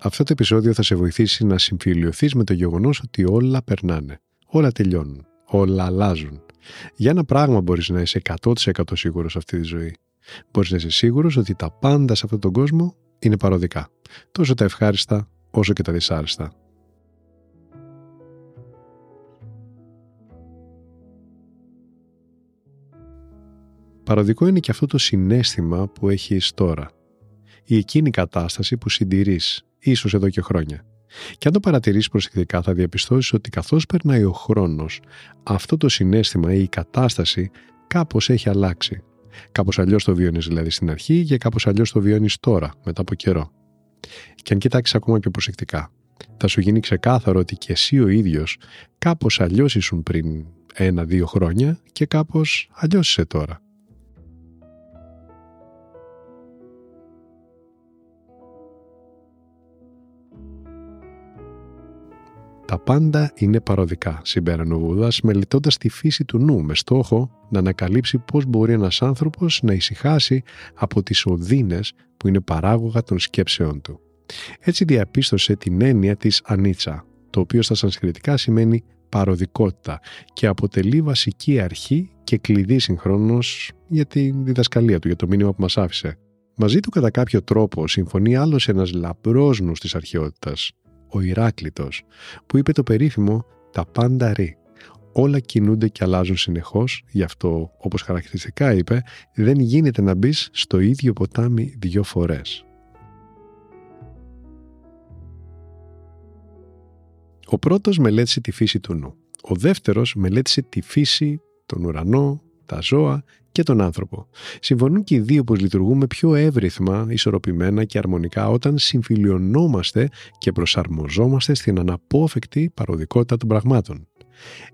Αυτό το επεισόδιο θα σε βοηθήσει να συμφιλειωθείς με το γεγονός ότι όλα περνάνε, όλα τελειώνουν, όλα αλλάζουν. Για ένα πράγμα μπορείς να είσαι 100% σίγουρος σε αυτή τη ζωή. Μπορείς να είσαι σίγουρος ότι τα πάντα σε αυτόν τον κόσμο είναι παροδικά. Τόσο τα ευχάριστα όσο και τα δυσάρεστα. Παροδικό είναι και αυτό το συνέστημα που έχεις τώρα. Η εκείνη κατάσταση που συντηρείς, ίσως εδώ και χρόνια. Και αν το παρατηρήσεις προσεκτικά θα διαπιστώσεις ότι καθώς περνάει ο χρόνος, αυτό το συνέστημα ή η κατάσταση κάπως έχει αλλάξει. Κάπως αλλιώς το βιώνεις δηλαδή στην αρχή και κάπως αλλιώς το βιώνεις τώρα, μετά από καιρό. Και αν κοιτάξεις ακόμα πιο προσεκτικά, θα σου γίνει ξεκάθαρο ότι και εσύ ο ίδιος κάπως αλλιώς ήσουν πριν ένα-δύο χρόνια και κάπως αλλιώς είσαι τώρα. Τα πάντα είναι παροδικά, συμπέρανε ο Βούδα, μελετώντας τη φύση του νου με στόχο να ανακαλύψει πώς μπορεί ένας άνθρωπος να ησυχάσει από τις οδύνες που είναι παράγωγα των σκέψεών του. Έτσι διαπίστωσε την έννοια της ανίτσα, το οποίο στα σανσκριτικά σημαίνει παροδικότητα και αποτελεί βασική αρχή και κλειδί συγχρόνως για τη διδασκαλία του, για το μήνυμα που μας άφησε. Μαζί του κατά κάποιο τρόπο συμφωνεί άλλος ένας λαμπρός νους της αρχαιότητας, ο Ηράκλητος, που είπε το περίφημο «Τα πάντα ρί». Όλα κινούνται και αλλάζουν συνεχώς, γι' αυτό, όπως χαρακτηριστικά είπε, δεν γίνεται να μπεις στο ίδιο ποτάμι δυο φορές. Ο πρώτος μελέτησε τη φύση του νου. Ο δεύτερος μελέτησε τη φύση, τον ουρανό, τα ζώα και τον άνθρωπο. Συμφωνούν και οι δύο πως λειτουργούμε πιο εύρυθμα, ισορροπημένα και αρμονικά όταν συμφιλιωνόμαστε και προσαρμοζόμαστε στην αναπόφευκτη παροδικότητα των πραγμάτων.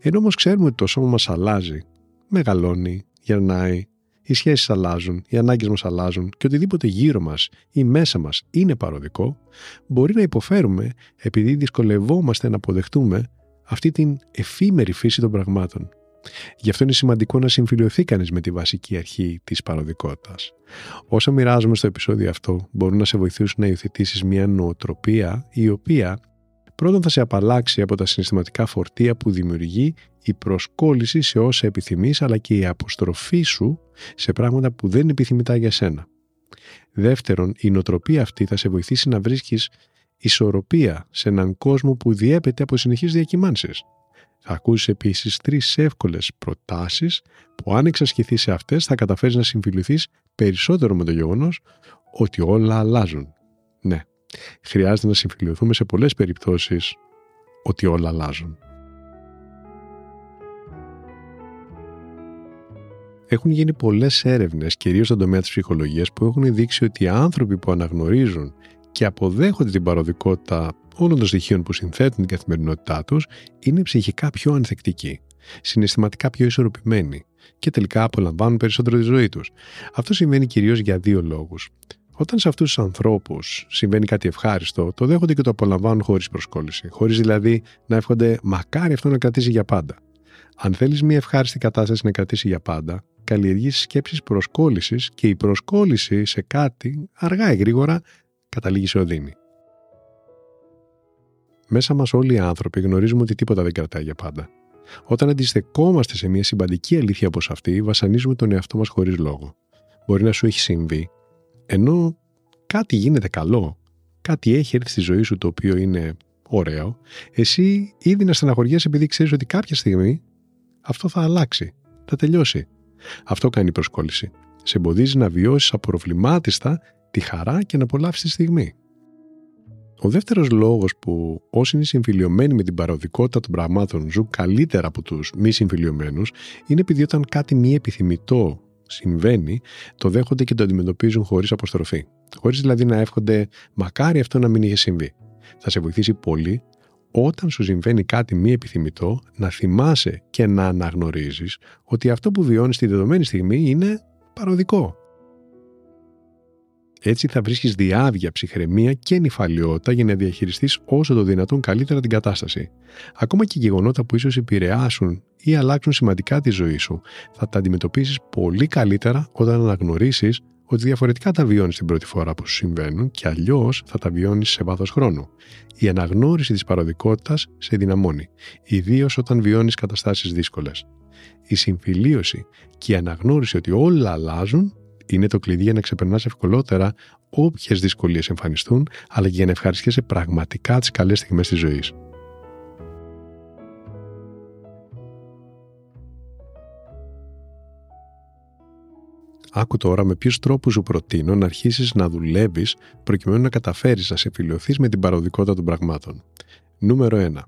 Ενώ όμως ξέρουμε ότι το σώμα μας αλλάζει, μεγαλώνει, γερνάει, οι σχέσεις αλλάζουν, οι ανάγκες μας αλλάζουν και οτιδήποτε γύρω μας ή μέσα μας είναι παροδικό, μπορεί να υποφέρουμε επειδή δυσκολευόμαστε να αποδεχτούμε αυτή την εφήμερη φύση των πραγμάτων. Γι' αυτό είναι σημαντικό να συμφιλειωθεί κανείς με τη βασική αρχή της παροδικότητας. Όσα μοιράζουμε στο επεισόδιο αυτό μπορούν να σε βοηθήσουν να υιοθετήσεις μια νοοτροπία η οποία πρώτον θα σε απαλλάξει από τα συναισθηματικά φορτία που δημιουργεί η προσκόλληση σε όσα επιθυμείς αλλά και η αποστροφή σου σε πράγματα που δεν είναι επιθυμητά για σένα. Δεύτερον, η νοοτροπία αυτή θα σε βοηθήσει να βρίσκεις ισορροπία σε έναν κόσμο που διέπεται από συνεχείς διακυμάνσεις. Θα ακούσεις επίσης τρεις εύκολες προτάσεις που αν εξασκηθεί σε αυτές θα καταφέρεις να συμφιληθείς περισσότερο με το γεγονός ότι όλα αλλάζουν. Ναι, χρειάζεται να συμφιλειωθούμε σε πολλές περιπτώσεις ότι όλα αλλάζουν. Έχουν γίνει πολλές έρευνες, κυρίως στον τομέα της ψυχολογίας, που έχουν δείξει ότι οι άνθρωποι που αναγνωρίζουν και αποδέχονται την παροδικότητα όλων των στοιχείων που συνθέτουν την καθημερινότητά τους είναι ψυχικά πιο ανθεκτικοί, συναισθηματικά πιο ισορροπημένοι και τελικά απολαμβάνουν περισσότερο τη ζωή τους. Αυτό συμβαίνει κυρίως για δύο λόγους. Όταν σε αυτούς τους ανθρώπους συμβαίνει κάτι ευχάριστο, το δέχονται και το απολαμβάνουν χωρίς προσκόλληση. Χωρίς δηλαδή να εύχονται μακάρι αυτό να κρατήσει για πάντα. Αν θέλεις μια ευχάριστη κατάσταση να κρατήσει για πάντα, καλλιεργείς σκέψεις προσκόλλησης και η προσκόλληση σε κάτι, αργά ή γρήγορα, καταλήγει σε οδύνη. Μέσα μας όλοι οι άνθρωποι γνωρίζουμε ότι τίποτα δεν κρατάει για πάντα. Όταν αντιστεκόμαστε σε μια συμπαντική αλήθεια όπως αυτή, βασανίζουμε τον εαυτό μας χωρίς λόγο. Μπορεί να σου έχει συμβεί, ενώ κάτι γίνεται καλό, κάτι έχει έρθει στη ζωή σου το οποίο είναι ωραίο, εσύ ήδη να στεναχωριέσαι επειδή ξέρεις ότι κάποια στιγμή αυτό θα αλλάξει, θα τελειώσει. Αυτό κάνει η προσκόλληση. Σε εμποδίζει να βιώσεις απροβλημάτιστα τη χαρά και να απολαύσεις τη στιγμή. Ο δεύτερος λόγος που όσοι είναι συμφιλειωμένοι με την παροδικότητα των πραγμάτων ζουν καλύτερα από τους μη συμφιλειωμένους είναι επειδή όταν κάτι μη επιθυμητό συμβαίνει, το δέχονται και το αντιμετωπίζουν χωρίς αποστροφή. Χωρίς δηλαδή να εύχονται μακάρι αυτό να μην είχε συμβεί. Θα σε βοηθήσει πολύ όταν σου συμβαίνει κάτι μη επιθυμητό να θυμάσαι και να αναγνωρίζεις ότι αυτό που βιώνεις στη δεδομένη στιγμή είναι παροδικό. Έτσι θα βρίσκεις διάβια, ψυχραιμία και νυφαλιότητα για να διαχειριστείς όσο το δυνατόν καλύτερα την κατάσταση. Ακόμα και γεγονότα που ίσως επηρεάσουν ή αλλάξουν σημαντικά τη ζωή σου, θα τα αντιμετωπίσεις πολύ καλύτερα όταν αναγνωρίσεις ότι διαφορετικά τα βιώνεις την πρώτη φορά που σου συμβαίνουν και αλλιώς θα τα βιώνεις σε βάθος χρόνου. Η αναγνώριση της παροδικότητας σε δυναμώνει, ιδίως όταν βιώνεις καταστάσεις δύσκολες. Η συμφιλίωση και η αναγνώριση ότι όλα αλλάζουν είναι το κλειδί για να ξεπερνάς ευκολότερα όποιες δυσκολίες εμφανιστούν, αλλά και για να ευχαριστιέσαι πραγματικά τις καλές στιγμές της ζωής. Άκου τώρα με ποιους τρόπους σου προτείνω να αρχίσεις να δουλεύεις προκειμένου να καταφέρεις να σε φιλοθεί με την παροδικότητα των πραγμάτων. Νούμερο 1.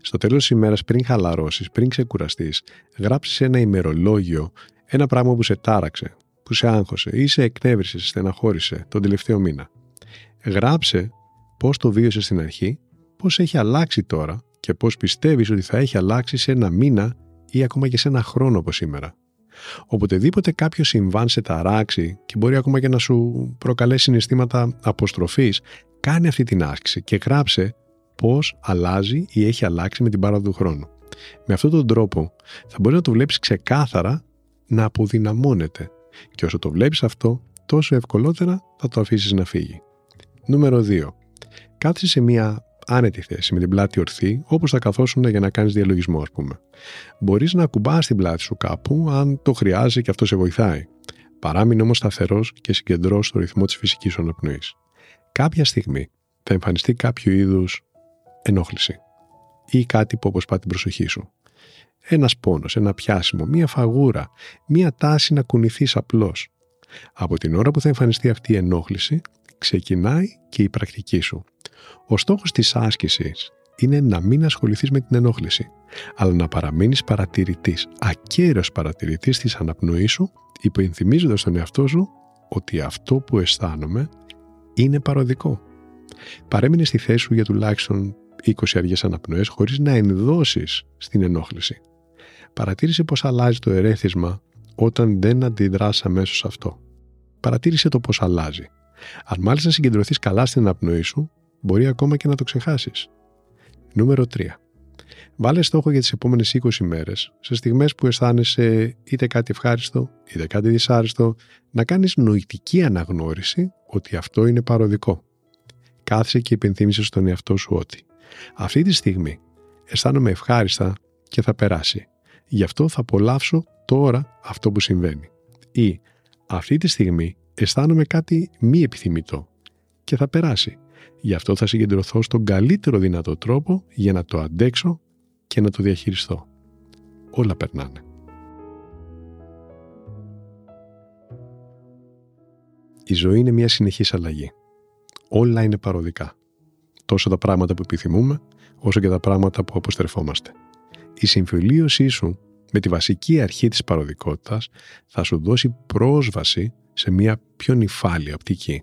Στο τέλος της ημέρας, πριν χαλαρώσεις, πριν ξεκουραστείς, γράψεις ένα ημερολόγιο, ένα πράγμα που σε τάραξε, που σε άγχωσε ή σε εκνεύρισε, στεναχώρησε τον τελευταίο μήνα. Γράψε πώς το βίωσε στην αρχή, πώς έχει αλλάξει τώρα και πώς πιστεύεις ότι θα έχει αλλάξει σε ένα μήνα ή ακόμα και σε ένα χρόνο από σήμερα. Οποτεδήποτε κάποιος συμβάν σε ταράξει και μπορεί ακόμα και να σου προκαλέσει συναισθήματα αποστροφής, κάνει αυτή την άσκηση και γράψε πώς αλλάζει ή έχει αλλάξει με την πάροδο του χρόνου. Με αυτόν τον τρόπο θα μπορείς να το βλέπεις ξεκάθαρα να αποδυναμώνεται και όσο το βλέπεις αυτό, τόσο ευκολότερα θα το αφήσεις να φύγει. Νούμερο 2. Κάτσε σε μια άνετη θέση με την πλάτη ορθή, όπως θα καθόσουν για να κάνεις διαλογισμό, ας πούμε. Μπορείς να ακουμπά την πλάτη σου κάπου, αν το χρειάζεται και αυτό σε βοηθάει. Παράμεινε όμως σταθερός και συγκεντρώ στο ρυθμό της φυσικής αναπνοής. Κάποια στιγμή θα εμφανιστεί κάποιο είδους ενόχληση ή κάτι που αποσπά την προσοχή σου. Ένας πόνος, ένα πιάσιμο, μία φαγούρα, μία τάση να κουνηθείς απλώς. Από την ώρα που θα εμφανιστεί αυτή η ενόχληση, ξεκινάει και η πρακτική σου. Ο στόχος της άσκησης είναι να μην ασχοληθείς με την ενόχληση, αλλά να παραμείνεις παρατηρητής, ακέραιος παρατηρητής της αναπνοής σου, υπενθυμίζοντας στον εαυτό σου ότι αυτό που αισθάνομαι είναι παροδικό. Παρέμεινες στη θέση σου για τουλάχιστον 20 αργές αναπνοές χωρίς να ενδώσεις στην ενόχληση. Παρατήρησε πώς αλλάζει το ερέθισμα όταν δεν αντιδράς αμέσως σε αυτό. Παρατήρησε το πώς αλλάζει. Αν μάλιστα συγκεντρωθείς καλά στην αναπνοή σου, μπορεί ακόμα και να το ξεχάσεις. Νούμερο 3. Βάλε στόχο για τις επόμενες 20 μέρες, σε στιγμές που αισθάνεσαι είτε κάτι ευχάριστο, είτε κάτι δυσάρεστο, να κάνεις νοητική αναγνώριση ότι αυτό είναι παροδικό. Κάθισε και υπενθύμησες στον εαυτό σου ότι αυτή τη στιγμή αισθάνομαι ευχάριστα και θα περάσει. Γι' αυτό θα απολαύσω τώρα αυτό που συμβαίνει. Ή αυτή τη στιγμή αισθάνομαι κάτι μη επιθυμητό και θα περάσει. Γι' αυτό θα συγκεντρωθώ στον καλύτερο δυνατό τρόπο για να το αντέξω και να το διαχειριστώ. Όλα περνάνε. Η ζωή είναι μια συνεχής αλλαγή. Όλα είναι παροδικά. Τόσο τα πράγματα που επιθυμούμε, όσο και τα πράγματα που αποστρεφόμαστε. Η συμφιλίωσή σου με τη βασική αρχή της παροδικότητας θα σου δώσει πρόσβαση σε μια πιο νυφάλια οπτική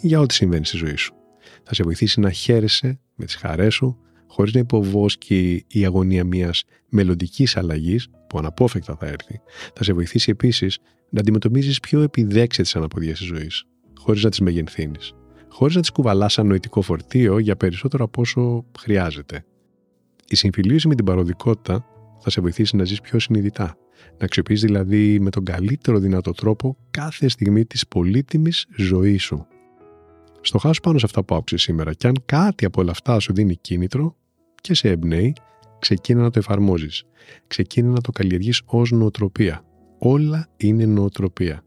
για ό,τι συμβαίνει στη ζωή σου. Θα σε βοηθήσει να χαίρεσαι με τις χαρές σου χωρίς να υποβόσκει η αγωνία μιας μελλοντικής αλλαγής που αναπόφευκτα θα έρθει. Θα σε βοηθήσει επίσης να αντιμετωπίζεις πιο επιδέξια τι αναποδιές της ζωής, χωρίς να τις μεγενθύνεις, χωρίς να τις κουβαλάς σαν νοητικό φορτίο για περισσότερο από όσο χρειάζεται. Η συμφιλίωση με την παροδικότητα θα σε βοηθήσει να ζεις πιο συνειδητά, να αξιοποιείς δηλαδή με τον καλύτερο δυνατό τρόπο κάθε στιγμή της πολύτιμης ζωής σου. Στοχάσου πάνω σε αυτά που άκουσες σήμερα και αν κάτι από όλα αυτά σου δίνει κίνητρο και σε εμπνέει, ξεκίνα να το εφαρμόζεις. Ξεκίνα να το καλλιεργείς ως νοοτροπία. Όλα είναι νοοτροπία.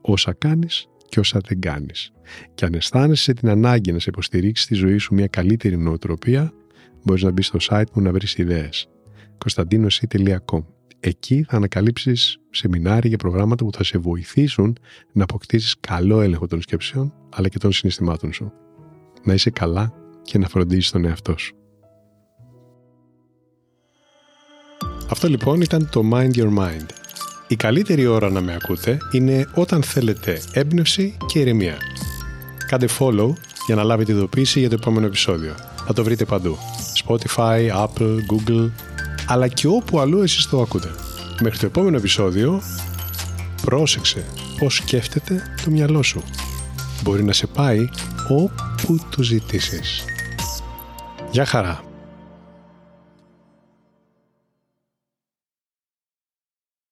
Όσα κάνεις και όσα δεν κάνεις. Και αν αισθάνεσαι την ανάγκη να σε υποστηρίξει στη ζωή σου μια καλύτερη νοοτροπία, μπορείς να μπεις στο site μου να βρεις ιδέες. konstantinos.com Εκεί θα ανακαλύψεις σεμινάρια για προγράμματα που θα σε βοηθήσουν να αποκτήσεις καλό έλεγχο των σκέψεων αλλά και των συναισθημάτων σου. Να είσαι καλά και να φροντίζεις τον εαυτό σου. Αυτό λοιπόν ήταν το Mind Your Mind. Η καλύτερη ώρα να με ακούτε είναι όταν θέλετε έμπνευση και ηρεμία. Κάντε follow για να λάβετε ειδοποίηση για το επόμενο επεισόδιο. Θα το βρείτε παντού. Spotify, Apple, Google, αλλά και όπου αλλού εσείς το ακούτε. Μέχρι το επόμενο επεισόδιο, πρόσεξε πώς σκέφτεται το μυαλό σου. Μπορεί να σε πάει όπου το ζητήσεις. Γεια χαρά!